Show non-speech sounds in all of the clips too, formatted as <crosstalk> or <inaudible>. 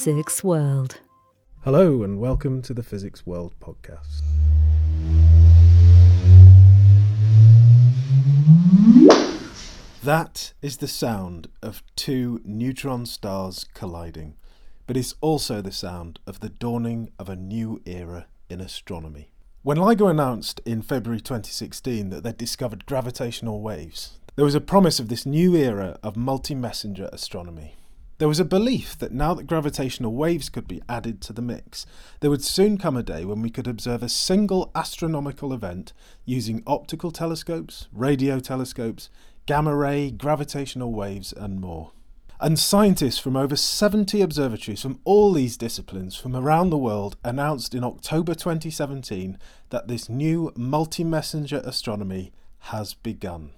Physics World. Hello, and welcome to the Physics World podcast. That is the sound of two neutron stars colliding, but it's also the sound of the dawning of a new era in astronomy. When LIGO announced in February 2016 that they'd discovered gravitational waves, there was a promise of this new era of multi messenger astronomy. There was a belief that now that gravitational waves could be added to the mix, there would soon come a day when we could observe a single astronomical event using optical telescopes, radio telescopes, gamma ray, gravitational waves, and more. And scientists from over 70 observatories from all these disciplines from around the world announced in October 2017 that this new multi messenger astronomy has begun.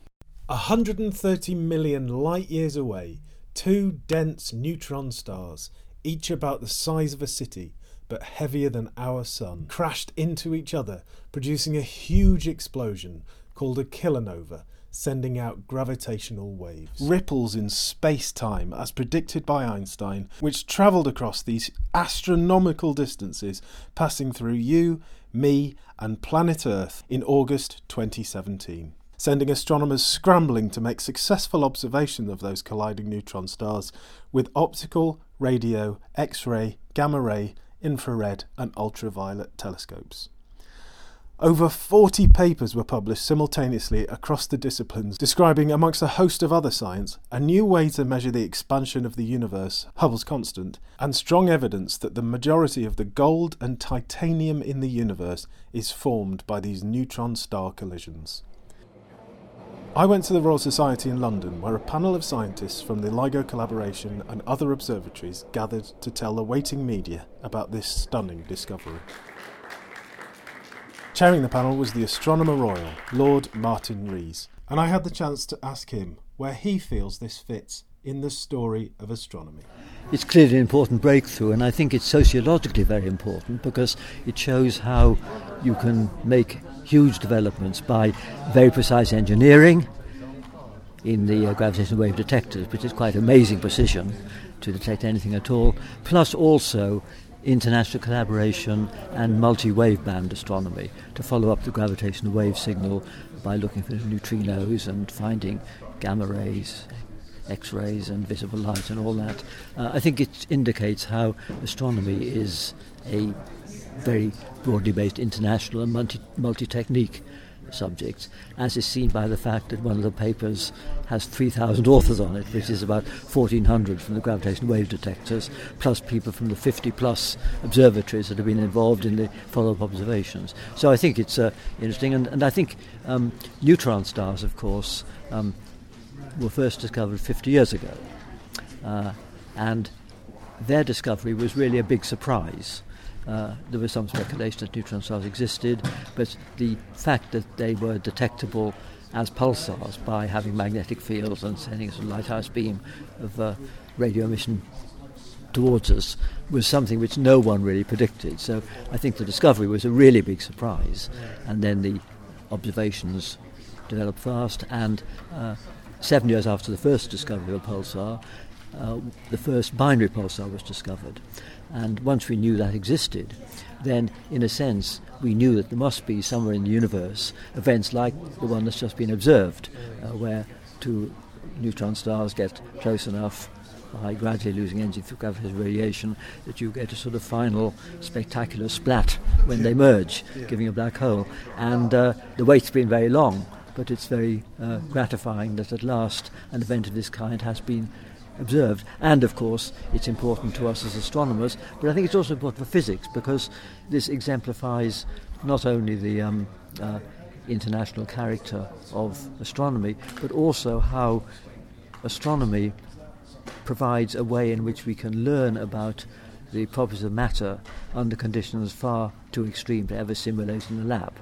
130 million light years away, two dense neutron stars, each about the size of a city but heavier than our sun, crashed into each other, producing a huge explosion called a kilonova sending out gravitational waves. Ripples in space time, as predicted by Einstein, which travelled across these astronomical distances, passing through you, me, and planet Earth in August 2017. Sending astronomers scrambling to make successful observation of those colliding neutron stars with optical, radio, X ray, gamma ray, infrared, and ultraviolet telescopes. Over 40 papers were published simultaneously across the disciplines, describing, amongst a host of other science, a new way to measure the expansion of the universe, Hubble's constant, and strong evidence that the majority of the gold and titanium in the universe is formed by these neutron star collisions. I went to the Royal Society in London, where a panel of scientists from the LIGO collaboration and other observatories gathered to tell the waiting media about this stunning discovery. Chairing the panel was the Astronomer Royal, Lord Martin Rees, and I had the chance to ask him where he feels this fits in the story of astronomy. It's clearly an important breakthrough, and I think it's sociologically very important because it shows how you can make huge developments by very precise engineering in the uh, gravitational wave detectors, which is quite amazing precision to detect anything at all, plus also international collaboration and multi-waveband astronomy to follow up the gravitational wave signal by looking for neutrinos and finding gamma rays, X-rays and visible light and all that. Uh, I think it indicates how astronomy is a very broadly based international and multi, multi-technique subjects, as is seen by the fact that one of the papers has 3,000 authors on it, which is about 1,400 from the gravitational wave detectors, plus people from the 50 plus observatories that have been involved in the follow up observations. So I think it's uh, interesting, and, and I think um, neutron stars, of course, um, were first discovered 50 years ago. Uh, and their discovery was really a big surprise. Uh, there was some speculation that neutron stars existed, but the fact that they were detectable as pulsars by having magnetic fields and sending a lighthouse beam of uh, radio emission towards us was something which no one really predicted. So I think the discovery was a really big surprise, and then the observations developed fast. And uh, seven years after the first discovery of a pulsar, uh, the first binary pulsar was discovered. And once we knew that existed, then in a sense we knew that there must be somewhere in the universe events like the one that's just been observed, uh, where two neutron stars get close enough by gradually losing energy through gravitational radiation that you get a sort of final spectacular splat when they merge, yeah. giving a black hole. And uh, the wait's been very long, but it's very uh, gratifying that at last an event of this kind has been observed. And of course, it's important to us as astronomers, but I think it's also important for physics because this exemplifies not only the um, uh, international character of astronomy, but also how astronomy provides a way in which we can learn about the properties of matter under conditions far too extreme to ever simulate in a lab.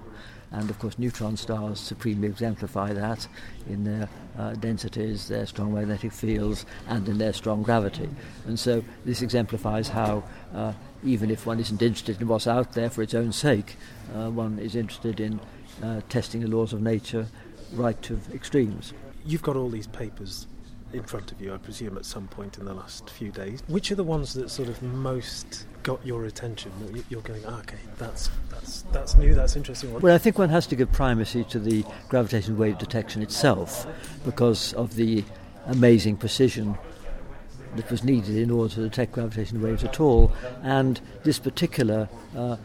And of course, neutron stars supremely exemplify that in their uh, densities, their strong magnetic fields, and in their strong gravity. And so, this exemplifies how, uh, even if one isn't interested in what's out there for its own sake, uh, one is interested in uh, testing the laws of nature right to extremes. You've got all these papers in front of you, I presume, at some point in the last few days. Which are the ones that sort of most got your attention? You're going, oh, okay, that's that's that's new, that's interesting. Well, I think one has to give primacy to the gravitational wave detection itself because of the amazing precision that was needed in order to detect gravitational waves at all. And this particular uh,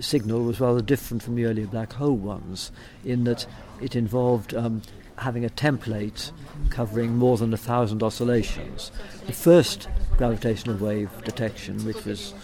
signal was rather different from the earlier black hole ones in that it involved um, having a template covering more than a thousand oscillations. The first gravitational wave detection, which was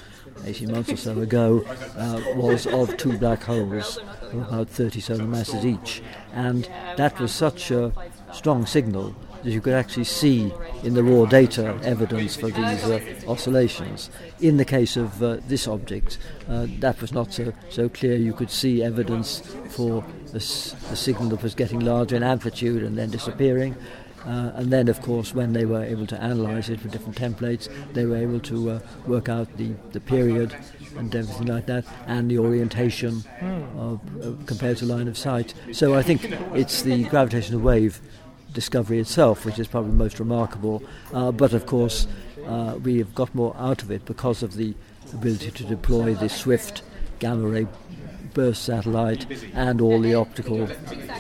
18 months or so ago, uh, was of two black holes of about 30 solar masses each. And that was such a strong signal that you could actually see in the raw data evidence for these uh, oscillations. In the case of uh, this object, uh, that was not so, so clear. You could see evidence for the, the signal that was getting larger in amplitude and then disappearing. Uh, and then, of course, when they were able to analyze it with different templates, they were able to uh, work out the, the period and everything like that, and the orientation mm. of, uh, compared to line of sight. So I think it's the gravitational wave discovery itself, which is probably most remarkable. Uh, but of course, uh, we have got more out of it because of the ability to deploy the swift gamma ray burst satellite and all the optical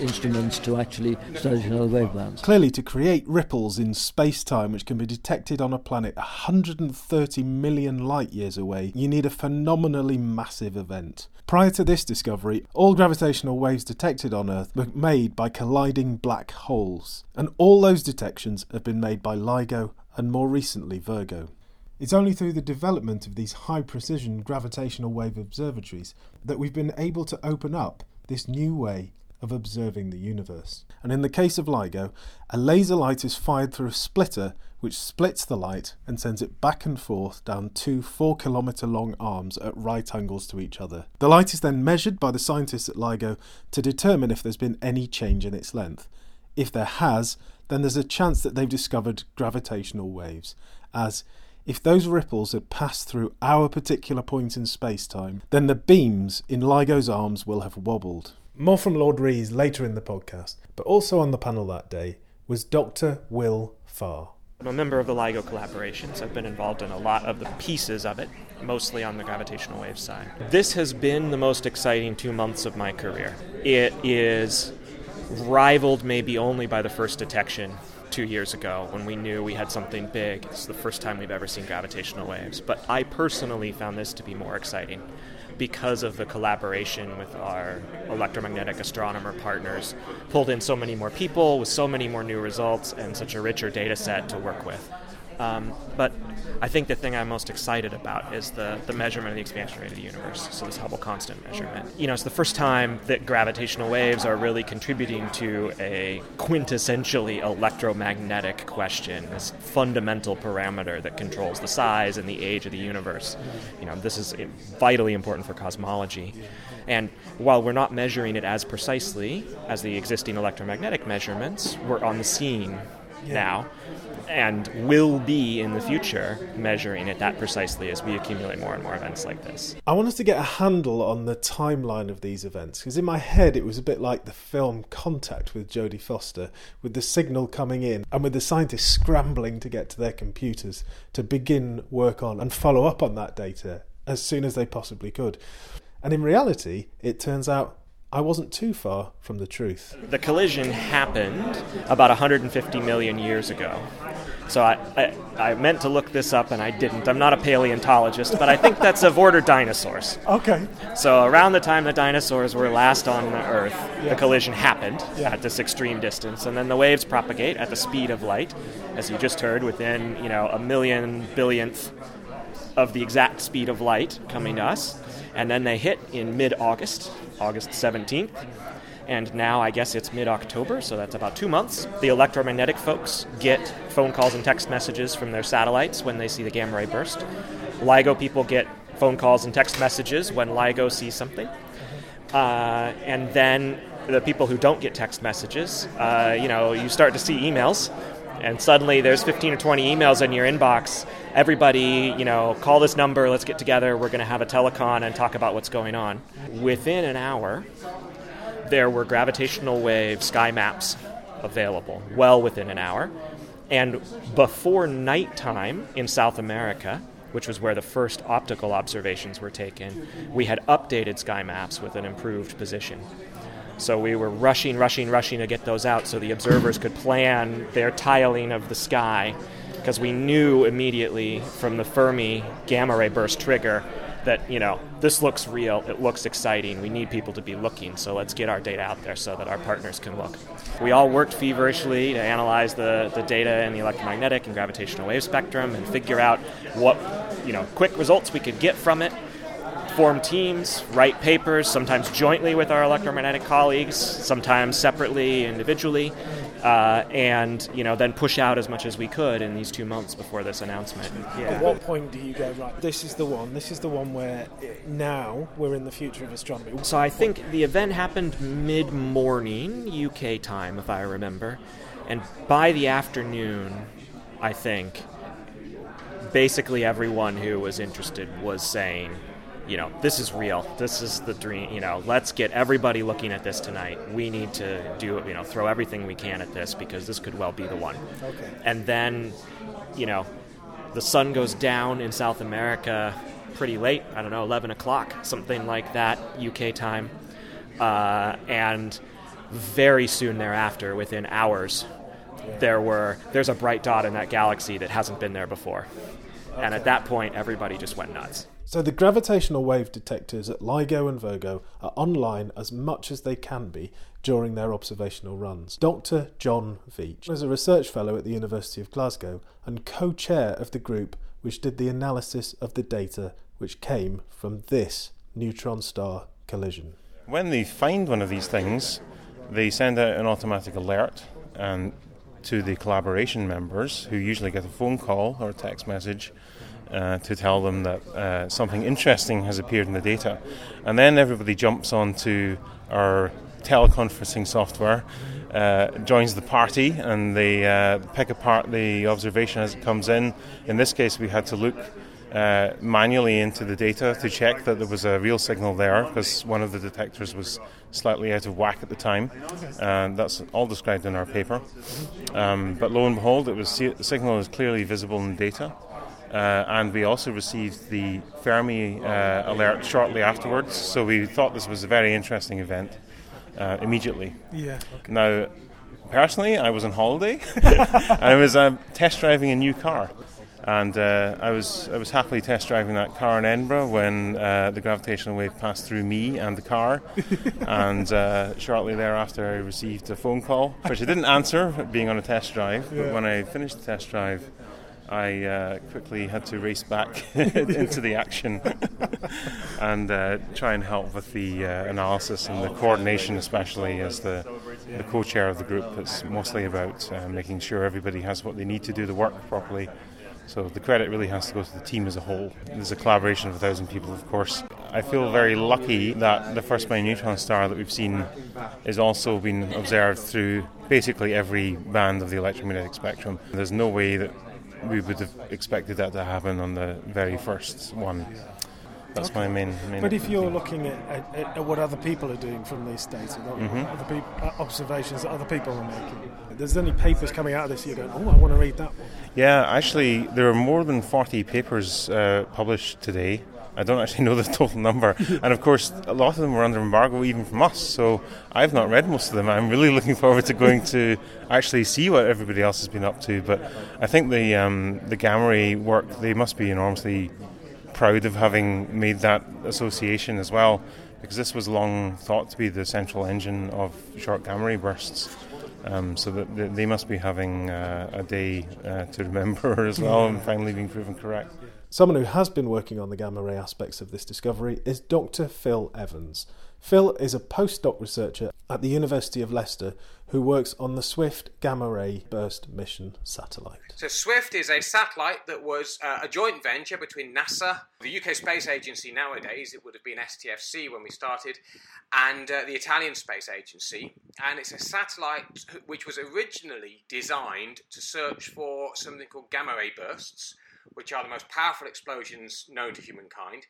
instruments to actually study another wavebands. Clearly, to create ripples in space time which can be detected on a planet 130 million light years away, you need a phenomenally massive event. Prior to this discovery, all gravitational waves detected on Earth were made by colliding black holes, and all those detections have been made by LIGO and more recently Virgo. It's only through the development of these high precision gravitational wave observatories that we've been able to open up this new way of observing the universe. And in the case of LIGO, a laser light is fired through a splitter which splits the light and sends it back and forth down two 4 kilometre long arms at right angles to each other. The light is then measured by the scientists at LIGO to determine if there's been any change in its length. If there has, then there's a chance that they've discovered gravitational waves, as if those ripples had passed through our particular point in space time, then the beams in LIGO's arms will have wobbled. More from Lord Rees later in the podcast, but also on the panel that day was Dr. Will Farr. I'm a member of the LIGO collaborations. I've been involved in a lot of the pieces of it, mostly on the gravitational wave side. This has been the most exciting two months of my career. It is rivaled maybe only by the first detection two years ago when we knew we had something big. It's the first time we've ever seen gravitational waves. But I personally found this to be more exciting because of the collaboration with our electromagnetic astronomer partners. Pulled in so many more people with so many more new results and such a richer data set to work with. Um, but I think the thing I'm most excited about is the, the measurement of the expansion rate of the universe, so this Hubble constant measurement. You know, it's the first time that gravitational waves are really contributing to a quintessentially electromagnetic question, this fundamental parameter that controls the size and the age of the universe. You know, this is vitally important for cosmology. And while we're not measuring it as precisely as the existing electromagnetic measurements, we're on the scene. Now and will be in the future measuring it that precisely as we accumulate more and more events like this. I wanted to get a handle on the timeline of these events because in my head it was a bit like the film Contact with Jodie Foster, with the signal coming in and with the scientists scrambling to get to their computers to begin work on and follow up on that data as soon as they possibly could. And in reality, it turns out I wasn't too far from the truth. The collision happened about 150 million years ago. So I, I, I, meant to look this up and I didn't. I'm not a paleontologist, but I think that's of order dinosaurs. Okay. So around the time the dinosaurs were last on the Earth, the collision happened yeah. at this extreme distance, and then the waves propagate at the speed of light, as you just heard, within you know a million billionth of the exact speed of light coming to us, and then they hit in mid-August August 17th. And now I guess it's mid October, so that's about two months. The electromagnetic folks get phone calls and text messages from their satellites when they see the gamma ray burst. LIGO people get phone calls and text messages when LIGO sees something. Uh, and then the people who don't get text messages, uh, you know, you start to see emails and suddenly there's 15 or 20 emails in your inbox. Everybody, you know, call this number, let's get together, we're going to have a telecon and talk about what's going on. Within an hour, there were gravitational wave sky maps available, well within an hour. And before nighttime in South America, which was where the first optical observations were taken, we had updated sky maps with an improved position. So we were rushing, rushing, rushing to get those out so the observers could plan their tiling of the sky because we knew immediately from the Fermi gamma ray burst trigger that you know this looks real it looks exciting we need people to be looking so let's get our data out there so that our partners can look. We all worked feverishly to analyze the, the data in the electromagnetic and gravitational wave spectrum and figure out what you know quick results we could get from it form teams, write papers, sometimes jointly with our electromagnetic colleagues, sometimes separately, individually, uh, and you know then push out as much as we could in these two months before this announcement. Yeah. At what point do you go right? This is the one. This is the one where now we're in the future of astronomy. So I think the event happened mid-morning UK time, if I remember, and by the afternoon, I think basically everyone who was interested was saying you know, this is real. This is the dream. You know, let's get everybody looking at this tonight. We need to do, you know, throw everything we can at this because this could well be the one. Okay. And then, you know, the sun goes down in South America pretty late. I don't know, 11 o'clock, something like that, UK time. Uh, and very soon thereafter, within hours, there were there's a bright dot in that galaxy that hasn't been there before. Okay. And at that point, everybody just went nuts. So the gravitational wave detectors at LIGO and Virgo are online as much as they can be during their observational runs. Dr. John Veitch is a research fellow at the University of Glasgow and co-chair of the group which did the analysis of the data which came from this neutron star collision. When they find one of these things, they send out an automatic alert and to the collaboration members who usually get a phone call or a text message uh, to tell them that uh, something interesting has appeared in the data. And then everybody jumps onto our teleconferencing software, uh, joins the party, and they uh, pick apart the observation as it comes in. In this case, we had to look. Uh, manually into the data to check that there was a real signal there because one of the detectors was slightly out of whack at the time. And that's all described in our paper. Um, but lo and behold, it was the signal is clearly visible in the data. Uh, and we also received the Fermi uh, alert shortly afterwards. So we thought this was a very interesting event uh, immediately. Yeah. Okay. Now, personally, I was on holiday. <laughs> I was um, test driving a new car, and uh, I was I was happily test driving that car in Edinburgh when uh, the gravitational wave passed through me and the car. <laughs> and uh, shortly thereafter, I received a phone call, which I didn't answer, being on a test drive. Yeah. But when I finished the test drive. I uh, quickly had to race back <laughs> into the action <laughs> and uh, try and help with the uh, analysis and the coordination, especially as the, the co chair of the group. It's mostly about uh, making sure everybody has what they need to do the work properly. So the credit really has to go to the team as a whole. There's a collaboration of a thousand people, of course. I feel very lucky that the first main neutron star that we've seen is also being observed through basically every band of the electromagnetic spectrum. There's no way that we would have expected that to happen on the very first one. That's okay. my main, main. But if you're looking at, at, at, what other people are doing from these data, mm-hmm. other people, uh, observations that other people are making, there's any papers coming out of this you're going, oh, I want to read that one. Yeah, actually, there are more than 40 papers uh, published today I don't actually know the <laughs> total number. and of course, a lot of them were under embargo even from us, so I've not read most of them. I'm really <laughs> looking forward to going to actually see what everybody else has been up to. But I think the um, the gamma ray work, they must be enormously proud of having made that association as well, because this was long thought to be the central engine of short gamma ray bursts. Um, so that they must be having uh, a day uh, to <laughs> remember as well, and finally being proven correct. Someone who has been working on the gamma ray aspects of this discovery is Dr. Phil Evans. Phil is a postdoc researcher at the University of Leicester who works on the Swift Gamma Ray Burst Mission satellite. So, Swift is a satellite that was uh, a joint venture between NASA, the UK Space Agency nowadays, it would have been STFC when we started, and uh, the Italian Space Agency. And it's a satellite which was originally designed to search for something called gamma ray bursts which are the most powerful explosions known to humankind.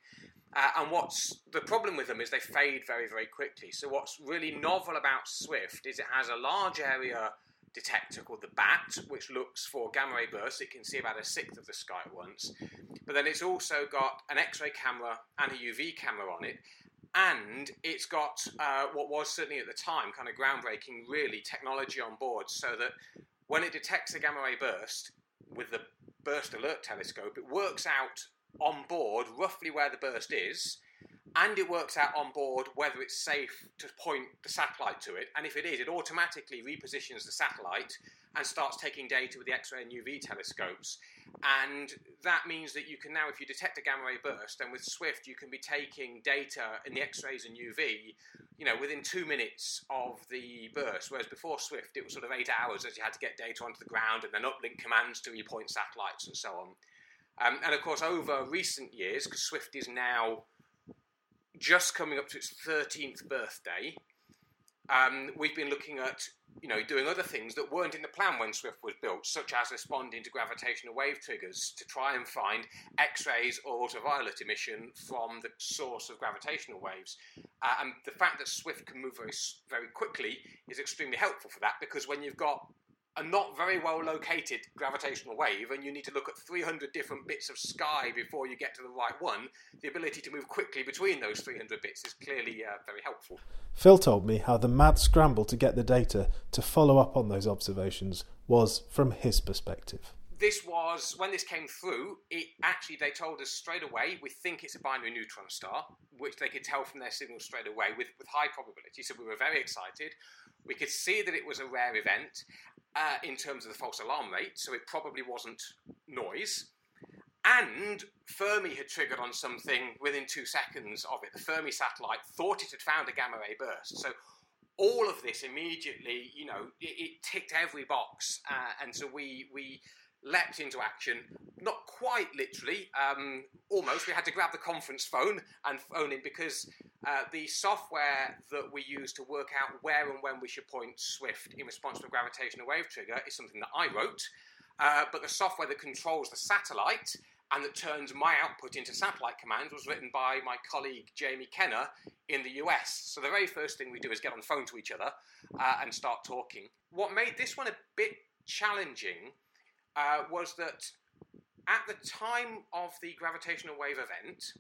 Uh, and what's the problem with them is they fade very, very quickly. So, what's really novel about Swift is it has a large area detector called the BAT, which looks for gamma ray bursts. It can see about a sixth of the sky at once. But then it's also got an X ray camera and a UV camera on it. And it's got uh, what was certainly at the time kind of groundbreaking, really, technology on board so that when it detects a gamma ray burst with the burst alert telescope, it works out on board roughly where the burst is and it works out on board whether it's safe to point the satellite to it. And if it is, it automatically repositions the satellite and starts taking data with the X ray and UV telescopes. And that means that you can now, if you detect a gamma ray burst, then with Swift, you can be taking data in the X rays and UV, you know, within two minutes of the burst. Whereas before Swift, it was sort of eight hours as you had to get data onto the ground and then uplink commands to repoint satellites and so on. Um, and of course, over recent years, because Swift is now just coming up to its 13th birthday, um, we've been looking at you know doing other things that weren't in the plan when Swift was built, such as responding to gravitational wave triggers to try and find X-rays or ultraviolet emission from the source of gravitational waves. Uh, and the fact that Swift can move very very quickly is extremely helpful for that because when you've got a not very well located gravitational wave and you need to look at 300 different bits of sky before you get to the right one, the ability to move quickly between those 300 bits is clearly uh, very helpful. Phil told me how the mad scramble to get the data to follow up on those observations was from his perspective. This was when this came through. It actually they told us straight away we think it's a binary neutron star, which they could tell from their signal straight away with, with high probability. So we were very excited. We could see that it was a rare event, uh, in terms of the false alarm rate, so it probably wasn't noise. And Fermi had triggered on something within two seconds of it. The Fermi satellite thought it had found a gamma ray burst. So all of this immediately, you know, it, it ticked every box, uh, and so we we leapt into action. Not quite literally, um, almost. We had to grab the conference phone and phone in because uh, the software that we use to work out where and when we should point Swift in response to a gravitational wave trigger is something that I wrote. Uh, but the software that controls the satellite and that turns my output into satellite commands was written by my colleague Jamie Kennea in the US. So the very first thing we do is get on the phone to each other uh, and start talking. What made this one a bit challenging uh, was that at the time of the gravitational wave event,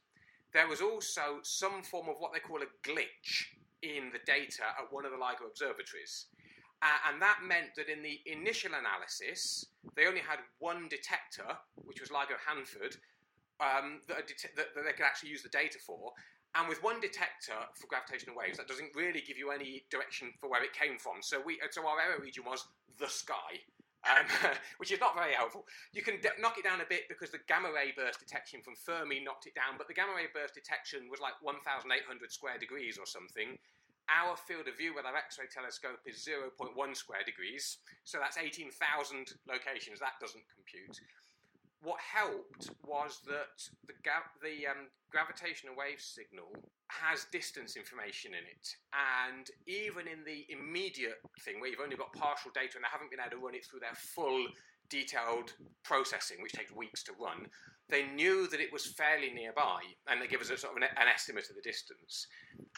there was also some form of what they call a glitch in the data at one of the LIGO observatories. Uh, and that meant that in the initial analysis, they only had one detector, which was LIGO Hanford, um, that, det- that, that, they could actually use the data for. And with one detector for gravitational waves, that doesn't really give you any direction for where it came from. So we, so our error region was the sky um, <laughs> which is not very helpful. You can de- knock it down a bit because the gamma ray burst detection from Fermi knocked it down, but the gamma ray burst detection was like 1,800 square degrees or something. Our field of view with our X ray telescope is 0.1 square degrees, so that's 18,000 locations. That doesn't compute what helped was that the, ga- the um, gravitational wave signal has distance information in it. And even in the immediate thing where you've only got partial data and they haven't been able to run it through their full detailed processing, which takes weeks to run, they knew that it was fairly nearby and they give us a sort of an, an estimate of the distance.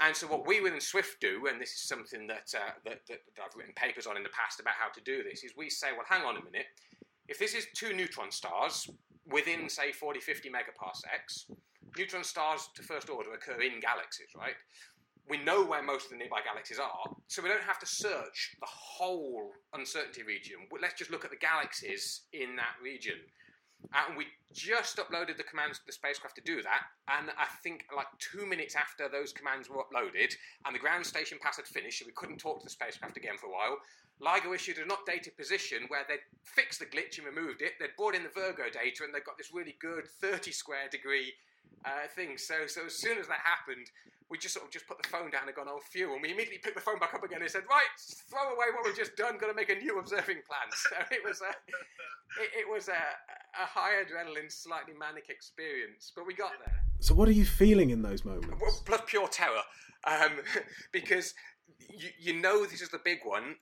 And so, what we within Swift do, and this is something that, uh, that, that, that I've written papers on in the past about how to do this, is we say, well, hang on a minute if this is two neutron stars within, say, 40, 50 megaparsecs, neutron stars to first order occur in galaxies, right? We know where most of the nearby galaxies are, so we don't have to search the whole uncertainty region. Let's just look at the galaxies in that region. And we just uploaded the commands to the spacecraft to do that. And I think like two minutes after those commands were uploaded and the ground station pass had finished, so we couldn't talk to the spacecraft again for a while, LIGO issued an updated position where they'd fixed the glitch and removed it. They'd brought in the Virgo data and they've got this really good 30 square degree uh, thing. So, so as soon as that happened, we just sort of just put the phone down and gone, oh, phew. And we immediately picked the phone back up again and said, right, throw away what we've just done, got to make a new observing plan. So <laughs> it was a, it, it was a, a high adrenaline, slightly manic experience, but we got there. So, what are you feeling in those moments? Well, plus pure terror, um, <laughs> because you, you know this is the big one,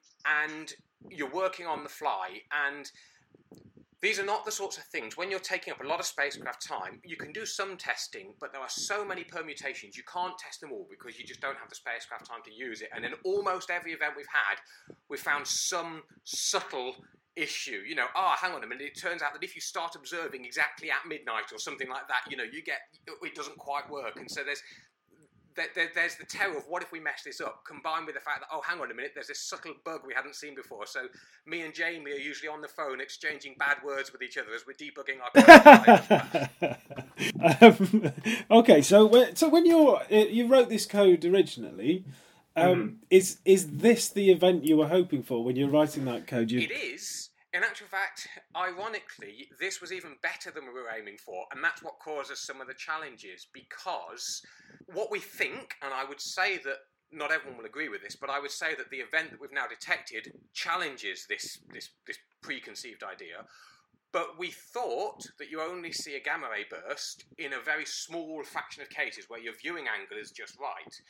and you're working on the fly, and These are not the sorts of things, when you're taking up a lot of spacecraft time, you can do some testing, but there are so many permutations, you can't test them all because you just don't have the spacecraft time to use it. And in almost every event we've had, we've found some subtle issue. You know, ah, oh, hang on a minute, it turns out that if you start observing exactly at midnight or something like that, you know, you get, it doesn't quite work. And so there's, there, there's the terror of what if we mess this up, combined with the fact that oh, hang on a minute, there's this subtle bug we hadn't seen before. So me and Jamie are usually on the phone exchanging bad words with each other as we're debugging our. <laughs> um, okay, so so when you're uh, you wrote this code originally. Um, mm-hmm. Is is this the event you were hoping for when you're writing that code? You... It is in actual fact, ironically, this was even better than we were aiming for, and that's what causes some of the challenges because what we think, and I would say that not everyone will agree with this, but I would say that the event that we've now detected challenges this, this, this preconceived idea. But we thought that you only see a gamma ray burst in a very small fraction of cases where your viewing angle is just right.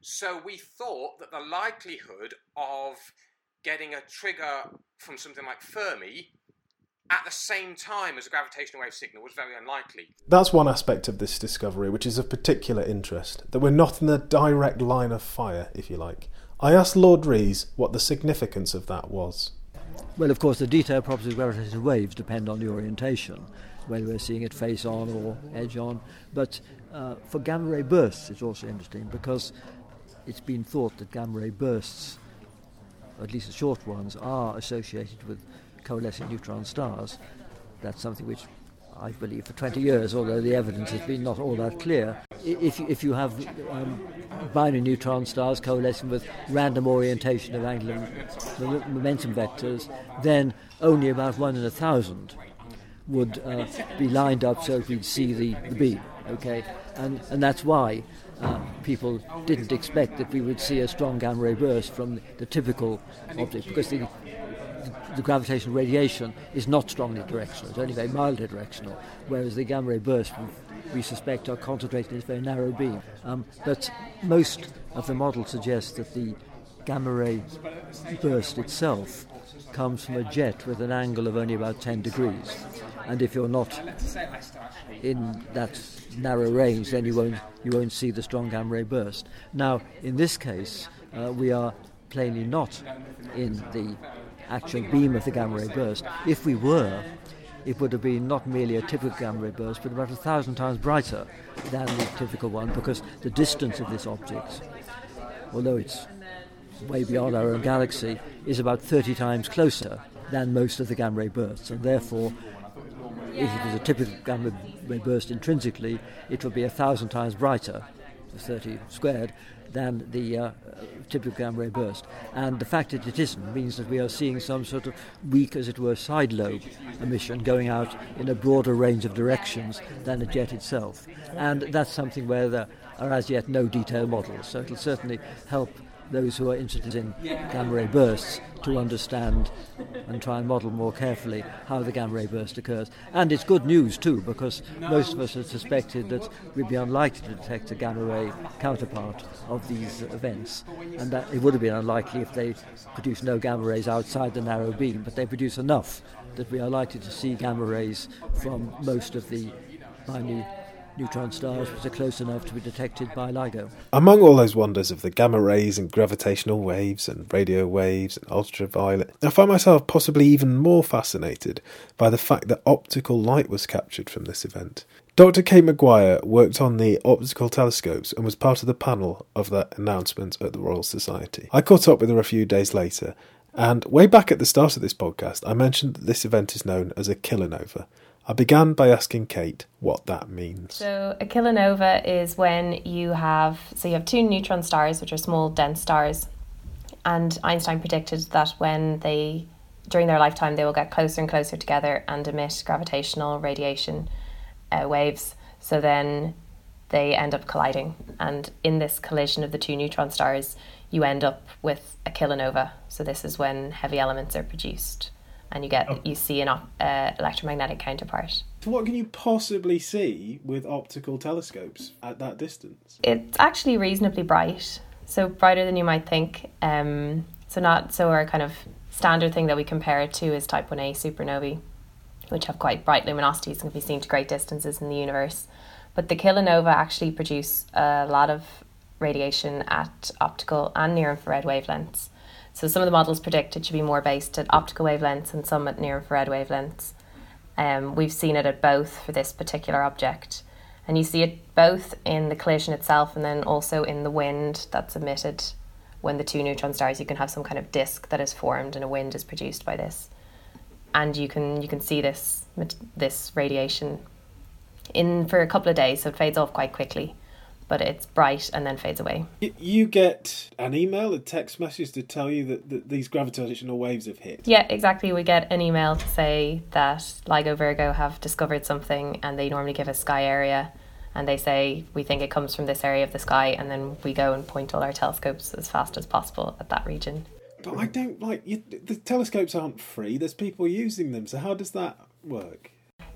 So we thought that the likelihood of getting a trigger from something like Fermi at the same time as a gravitational wave signal was very unlikely. That's one aspect of this discovery which is of particular interest, that we're not in the direct line of fire, if you like. I asked Lord Rees what the significance of that was. Well, of course, the detailed properties of gravitational waves depend on the orientation, whether we're seeing it face on or edge on. But uh, for gamma ray bursts, it's also interesting because it's been thought that gamma ray bursts at least the short ones, are associated with coalescing neutron stars. That's something which I believe for 20 years, although the evidence has been not all that clear. If, if you have um, binary neutron stars coalescing with random orientation of angular momentum vectors, then only about one in a thousand would uh, be lined up so we'd see the, the beam. Okay, and and that's why uh, people didn't expect that we would see a strong gamma ray burst from the typical object because the, the gravitational radiation is not strongly directional, it's only very mildly directional, whereas the gamma ray bursts we suspect are concentrated in this very narrow beam. Um, but most of the models suggest that the gamma ray burst itself comes from a jet with an angle of only about 10 degrees. And if you're not in that narrow range, then you won't you won't see the strong gamma ray burst. Now, in this case, uh, we are plainly not in the actual beam of the gamma ray burst. If we were, it would have been not merely a typical gamma ray burst, but about a thousand times brighter than the typical one, because the distance of this object, although it's way beyond our own galaxy, is about 30 times closer than most of the gamma ray bursts, and therefore if it was a typical gamma ray burst intrinsically, it would be a thousand times brighter, 30 squared, than the uh, typical gamma ray burst. And the fact that it isn't means that we are seeing some sort of weak, as it were, side lobe emission going out in a broader range of directions than the jet itself. And that's something where there are as yet no detailed models. So it'll certainly help those who are interested in gamma ray bursts to understand and try and model more carefully how the gamma ray burst occurs. And it's good news too, because most of us had suspected that we'd be unlikely to detect a gamma ray counterpart of these events, and that it would have been unlikely if they produced no gamma rays outside the narrow beam, but they produce enough that we are likely to see gamma rays from most of the neutron stars are close enough to be detected by LIGO. Among all those wonders of the gamma rays and gravitational waves and radio waves and ultraviolet, I find myself possibly even more fascinated by the fact that optical light was captured from this event. Dr. Kate Maguire worked on the optical telescopes and was part of the panel of that announcement at the Royal Society. I caught up with her a few days later, and way back at the start of this podcast, I mentioned that this event is known as a kilonova. I began by asking Kate what that means. So, a kilonova is when you have so you have two neutron stars, which are small dense stars, and Einstein predicted that when they during their lifetime they will get closer and closer together and emit gravitational radiation uh, waves. So then they end up colliding, and in this collision of the two neutron stars, you end up with a kilonova. So this is when heavy elements are produced and you get oh. you see an uh, electromagnetic counterpart. What can you possibly see with optical telescopes at that distance? It's actually reasonably bright, so brighter than you might think. Um, so not so our kind of standard thing that we compare it to is type 1a supernovae, which have quite bright luminosities and can be seen to great distances in the universe. But the kilonova actually produce a lot of radiation at optical and near infrared wavelengths. So some of the models predict it should be more based at optical wavelengths and some at near infrared wavelengths. Um, we've seen it at both for this particular object. And you see it both in the collision itself and then also in the wind that's emitted when the two neutron stars. You can have some kind of disk that is formed and a wind is produced by this. And you can you can see this this radiation in for a couple of days, so it fades off quite quickly but it's bright and then fades away. You get an email, a text message to tell you that, that these gravitational waves have hit. Yeah, exactly. We get an email to say that LIGO Virgo have discovered something and they normally give a sky area and they say we think it comes from this area of the sky and then we go and point all our telescopes as fast as possible at that region. But I don't like you, the telescopes aren't free. There's people using them. So how does that work?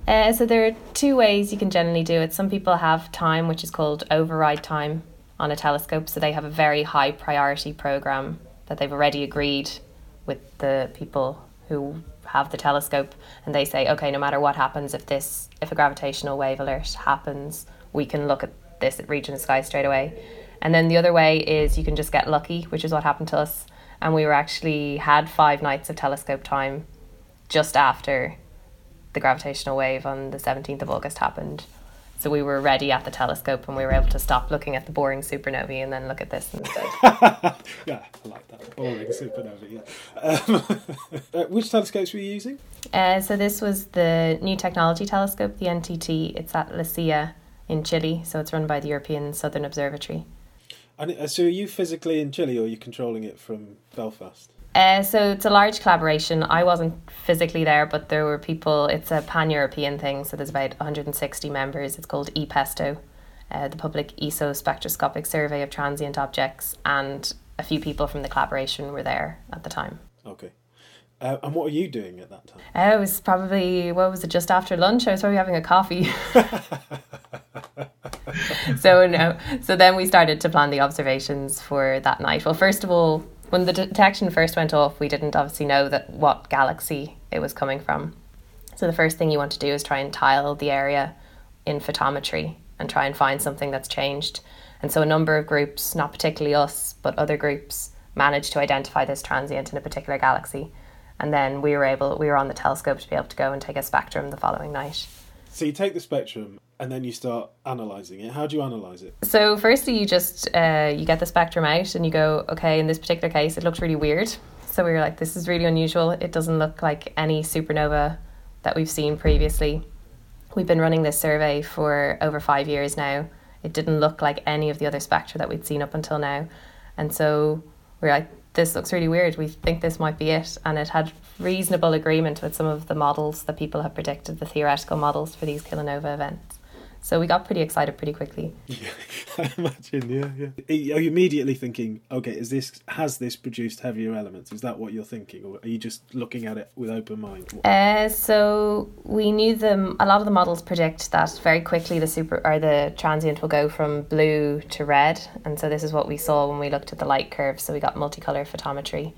Uh, so there are two ways you can generally do it. Some people have time, which is called override time on a telescope. So they have a very high priority program that they've already agreed with the people who have the telescope, and they say, okay, no matter what happens, if this if a gravitational wave alert happens, we can look at this region of the sky straight away. And then the other way is you can just get lucky, which is what happened to us. And we were actually had five nights of telescope time just after the gravitational wave on the 17th of August happened. So we were ready at the telescope and we were able to stop looking at the boring supernovae and then look at this instead. <laughs> yeah, I like that. Boring supernovae, yeah. Um, <laughs> uh, which telescopes were you using? Uh, so this was the New Technology Telescope, the NTT. It's at La Silla in Chile, so it's run by the European Southern Observatory. And uh, so are you physically in Chile or are you controlling it from Belfast? Uh, so it's a large collaboration. I wasn't physically there, but there were people. It's a pan European thing, so there's about 160 members. It's called ePESSTO, uh, the Public ESO Spectroscopic Survey of Transient Objects, and a few people from the collaboration were there at the time. Okay. Uh, and what are you doing at that time? Uh, it was probably, what was it, just after lunch? I was probably having a coffee. <laughs> <laughs> so, no. So then we started to plan the observations for that night. Well, first of all, when the detection first went off, we didn't obviously know that what galaxy it was coming from. So the first thing you want to do is try and tile the area in photometry and try and find something that's changed. And so a number of groups, not particularly us, but other groups, managed to identify this transient in a particular galaxy. And then we were able, we were on the telescope to be able to go and take a spectrum the following night. So you take the spectrum and then you start analyzing it. How do you analyze it? So firstly, you just uh, you get the spectrum out and you go, okay, in this particular case, it looks really weird. So we were like, this is really unusual. It doesn't look like any supernova that we've seen previously. We've been running this survey for over five years now. It didn't look like any of the other spectra that we'd seen up until now. And so we we're like, this looks really weird. We think this might be it. And it had reasonable agreement with some of the models that people have predicted, the theoretical models for these kilonova events. So we got pretty excited pretty quickly. Yeah, <laughs> I imagine. Yeah, yeah. Are you immediately thinking, okay, is this has this produced heavier elements? Is that what you're thinking, or are you just looking at it with open mind? Uh, so we knew them. A lot of the models predict that very quickly the super or the transient will go from blue to red, and so this is what we saw when we looked at the light curve. So we got multicolor photometry.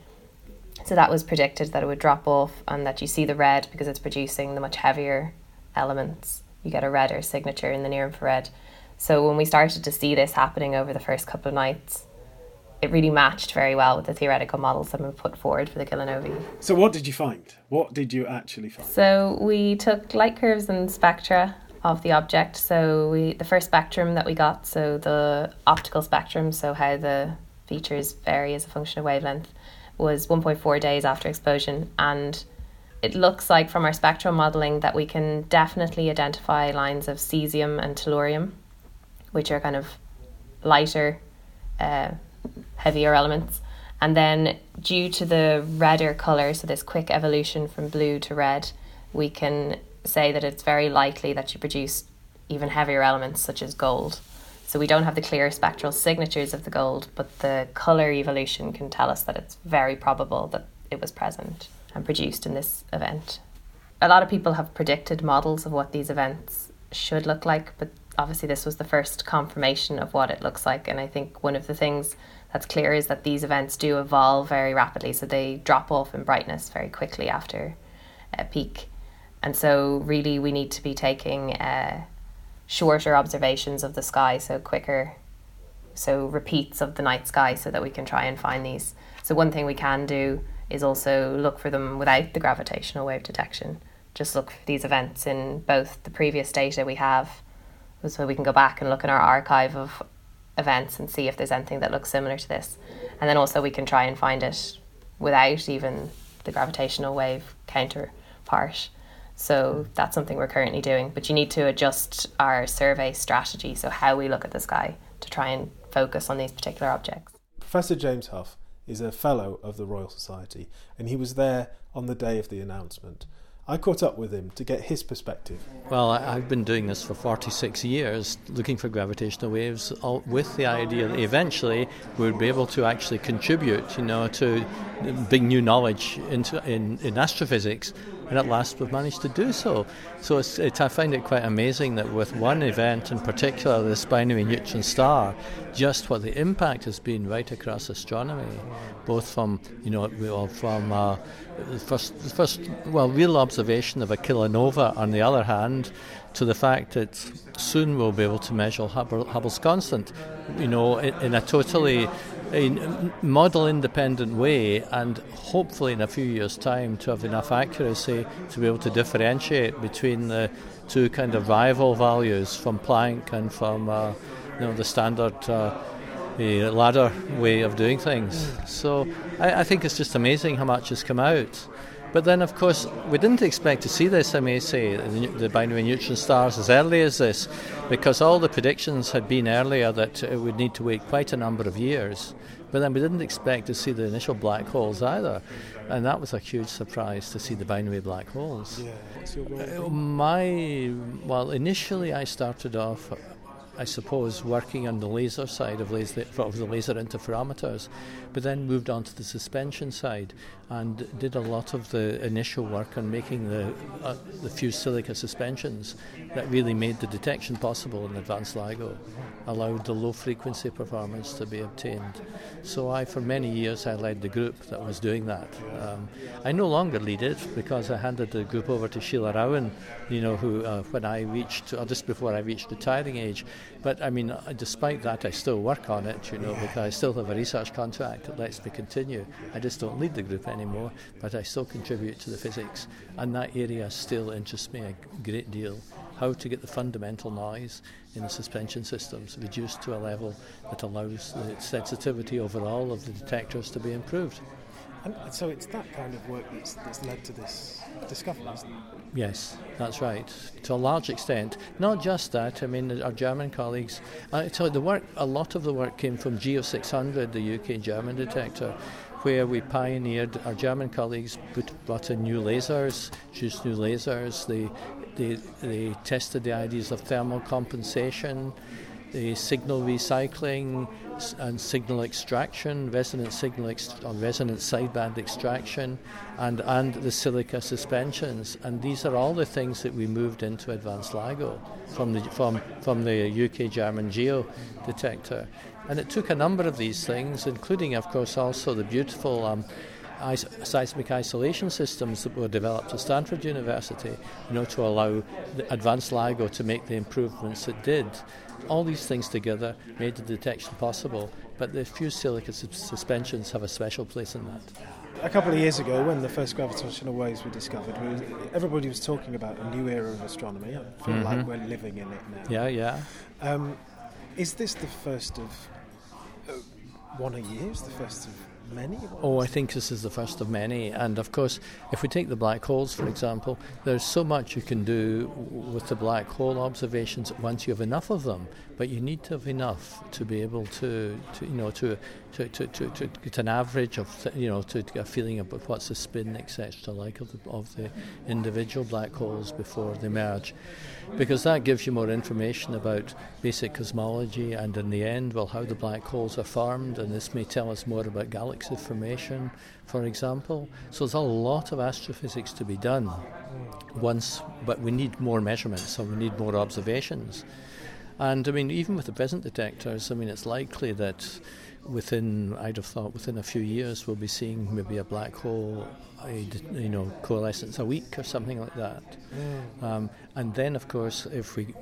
So that was predicted that it would drop off, and that you see the red because it's producing the much heavier elements you get a redder signature in the near infrared. So when we started to see this happening over the first couple of nights, it really matched very well with the theoretical models that have been put forward for the kilonova. So what did you find? What did you actually find? So we took light curves and spectra of the object. So we the first spectrum that we got, so the optical spectrum, so how the features vary as a function of wavelength, was 1.4 days after explosion and it looks like from our spectral modeling that we can definitely identify lines of cesium and tellurium, which are kind of lighter, uh, heavier elements. And then, due to the redder color, so this quick evolution from blue to red, we can say that it's very likely that you produce even heavier elements such as gold. So we don't have the clear spectral signatures of the gold, but the color evolution can tell us that it's very probable that it was present and produced in this event. A lot of people have predicted models of what these events should look like, but obviously this was the first confirmation of what it looks like. And I think one of the things that's clear is that these events do evolve very rapidly, so they drop off in brightness very quickly after a peak. And so, really, we need to be taking uh, shorter observations of the sky, so quicker, so repeats of the night sky, so that we can try and find these. So, one thing we can do is also look for them without the gravitational wave detection. Just look for these events in both the previous data we have, so we can go back and look in our archive of events and see if there's anything that looks similar to this. And then also we can try and find it without even the gravitational wave counterpart. So that's something we're currently doing. But you need to adjust our survey strategy, so how we look at the sky, to try and focus on these particular objects. Professor James Hough is a fellow of the Royal Society, and he was there on the day of the announcement. I caught up with him to get his perspective. Well, I've been doing this for 46 years, looking for gravitational waves, with the idea that eventually we would be able to actually contribute, you know, to bring new knowledge into in, in astrophysics and at last we've managed to do so. So it's, it, I find it quite amazing that with one event in particular, this binary neutron star, just what the impact has been right across astronomy, both from you know well, from uh, the first, the first well real observation of a kilonova on the other hand, to the fact that soon we'll be able to measure Hubble, Hubble's constant, you know, in, in a totally a model independent way and hopefully in a few years' time to have enough accuracy to be able to differentiate between the two kind of rival values from Planck and from uh, you know, the standard uh, the ladder way of doing things. So I, I think it's just amazing how much has come out. But then, of course, we didn't expect to see this, I may say, the binary neutron stars as early as this, because all the predictions had been earlier that it would need to wait quite a number of years. But then we didn't expect to see the initial black holes either. And that was a huge surprise to see the binary black holes. Yeah. Uh, my, well, initially I started off I suppose, working on the laser side of, laser, of the laser interferometers, but then moved on to the suspension side and did a lot of the initial work on making the, uh, the fused silica suspensions that really made the detection possible in advanced LIGO, allowed the low frequency performance to be obtained. So I, for many years, I led the group that was doing that. Um, I no longer lead it because I handed the group over to Sheila Rowan, you know, who uh, when I reached, or just before I reached retiring age. But I mean, uh, despite that, I still work on it, you know, because I still have a research contract that lets me continue. I just don't lead the group anymore, but I still contribute to the physics, and that area still interests me a great deal. How to get the fundamental noise in the suspension systems reduced to a level that allows the sensitivity overall of the detectors to be improved. And so it's that kind of work that's, that's led to this discovery? Yes, that's right. To a large extent, not just that. I mean, our German colleagues. Uh, so the work, a lot of the work came from Geo 600, the UK German detector, where we pioneered, our German colleagues put, brought in new lasers, used new lasers. They, they, they tested the ideas of thermal compensation, the signal recycling and signal extraction, resonant signal ex- or sideband extraction, and, and the silica suspensions. And these are all the things that we moved into advanced LIGO from the, from, from the UK German Geo detector. And it took a number of these things, including, of course, also the beautiful um, is- seismic isolation systems that were developed at Stanford University, you know, to allow advanced LIGO to make the improvements it did. All these things together made the detection possible, but the fused silica suspensions have a special place in that. A couple of years ago, when the first gravitational waves were discovered, everybody was talking about a new era of astronomy. I feel mm-hmm. like we're living in it now. Yeah, yeah. Um, is this the first of one a year is the first of many? Oh, I think this is the first of many. And of course, if we take the black holes, for example, there's so much you can do with the black hole observations once you have enough of them. But you need to have enough to be able to, to you know, to, to, to, to, to get an average of, you know, to get a feeling about what's the spin, etc., like of the, of the individual black holes before they merge. Because that gives you more information about basic cosmology and, in the end, well, how the black holes are formed. And this may tell us more about galaxy formation, for example. So there's a lot of astrophysics to be done once, but we need more measurements, so we need more observations. And I mean, even with the present detectors, I mean, it's likely that within, I'd have thought, within a few years, we'll be seeing maybe a black hole, you know, coalescence a week or something like that. Mm. Um, and then, of course, if we,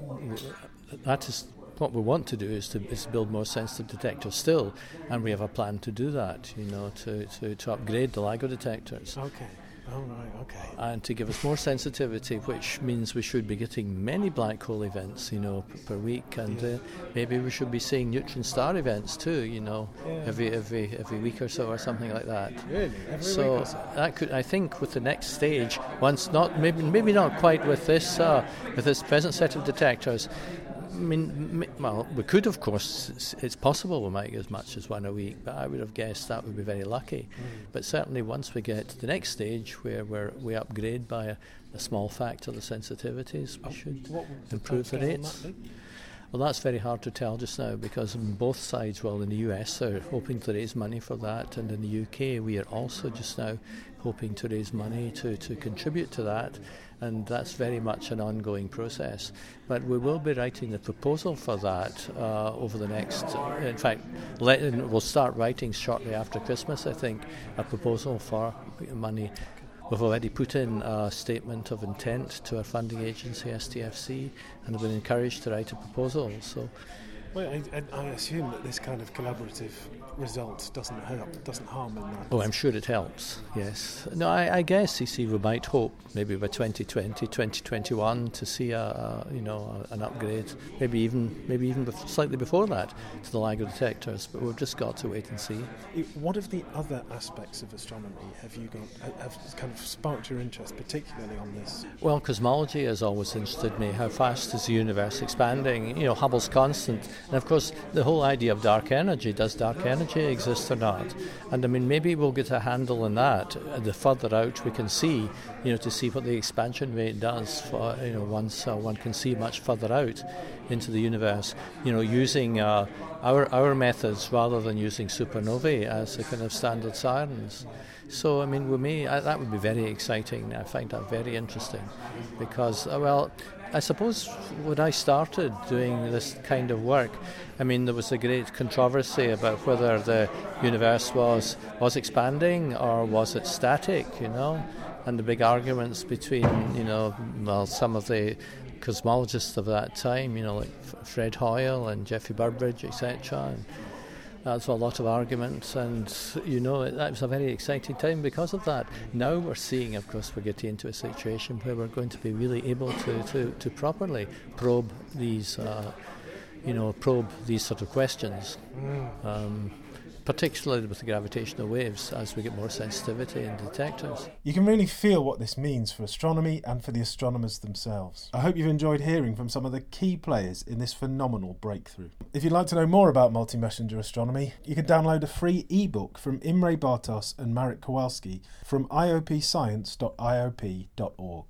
that is what we want to do is to, is build more sensitive detectors still, and we have a plan to do that. You know, to, to, to upgrade the LIGO detectors. Okay. Oh, right, okay. And to give us more sensitivity, which means we should be getting many black hole events, you know, per week, and yeah. uh, maybe we should be seeing neutron star events too, you know, yeah. every every every week or so or something like that. Really, every so, week so that could, I think, with the next stage, once not maybe maybe not quite with this uh, with this present set of detectors, I mean, well, we could, of course, it's possible we might get as much as one a week, but I would have guessed that would be very lucky. Mm. But certainly, once we get to the next stage where we're, we upgrade by a, a small factor the sensitivities, we oh, should improve the rates. Well, that's very hard to tell just now because both sides, well, in the US, are hoping to raise money for that, and in the UK, we are also just now hoping to raise money to, to contribute to that and that's very much an ongoing process. But we will be writing the proposal for that uh, over the next, in fact, let, we'll start writing shortly after Christmas, I think, a proposal for money. We've already put in a statement of intent to our funding agency, STFC, and have been encouraged to write a proposal. So well, I, I, assume that this kind of collaborative result doesn't help, doesn't harm in that. Oh, I'm sure it helps. Yes. No, I, I guess you see, we might hope maybe by 2020, 2021 to see a, a you know a, an upgrade. Maybe even maybe even slightly before that to the LIGO detectors. But we've just got to wait and see. What of the other aspects of astronomy have you got have kind of sparked your interest, particularly on this? Well, cosmology has always interested me. How fast is the universe expanding? You know, Hubble's constant and of course, the whole idea of dark energy does dark energy exist or not? And I mean, maybe we'll get a handle on that uh, the further out we can see, you know, to see what the expansion rate does for, you know, once uh, one can see much further out into the universe, you know, using uh, our, our methods rather than using supernovae as a kind of standard sirens. So, I mean, we may, uh, that would be very exciting. I find that very interesting because, uh, well, I suppose when I started doing this kind of work, I mean, there was a great controversy about whether the universe was, was expanding or was it static, you know? And the big arguments between, you know, well, some of the cosmologists of that time, you know, like Fred Hoyle and Geoffrey Burbidge, etc. That's a lot of arguments, and you know that was a very exciting time because of that. Now we're seeing, of course, we're getting into a situation where we're going to be really able to, to, to properly probe these, uh, you know, probe these sort of questions. Mm. Um, particularly with the gravitational waves as we get more sensitivity in detectors. You can really feel what this means for astronomy and for the astronomers themselves. I hope you've enjoyed hearing from some of the key players in this phenomenal breakthrough. If you'd like to know more about multi messenger astronomy, you can download a free ebook from Imre Bartos and Marek Kowalski from iopscience.iop.org.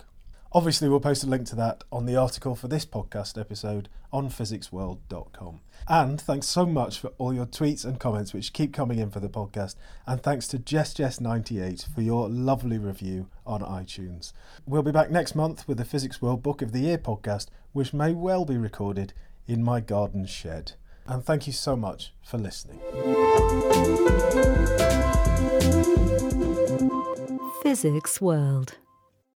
Obviously, we'll post a link to that on the article for this podcast episode on physicsworld.com. And thanks so much for all your tweets and comments which keep coming in for the podcast. And thanks to JessJess98 for your lovely review on iTunes. We'll be back next month with the Physics World Book of the Year podcast, which may well be recorded in my garden shed. And thank you so much for listening. Physics World.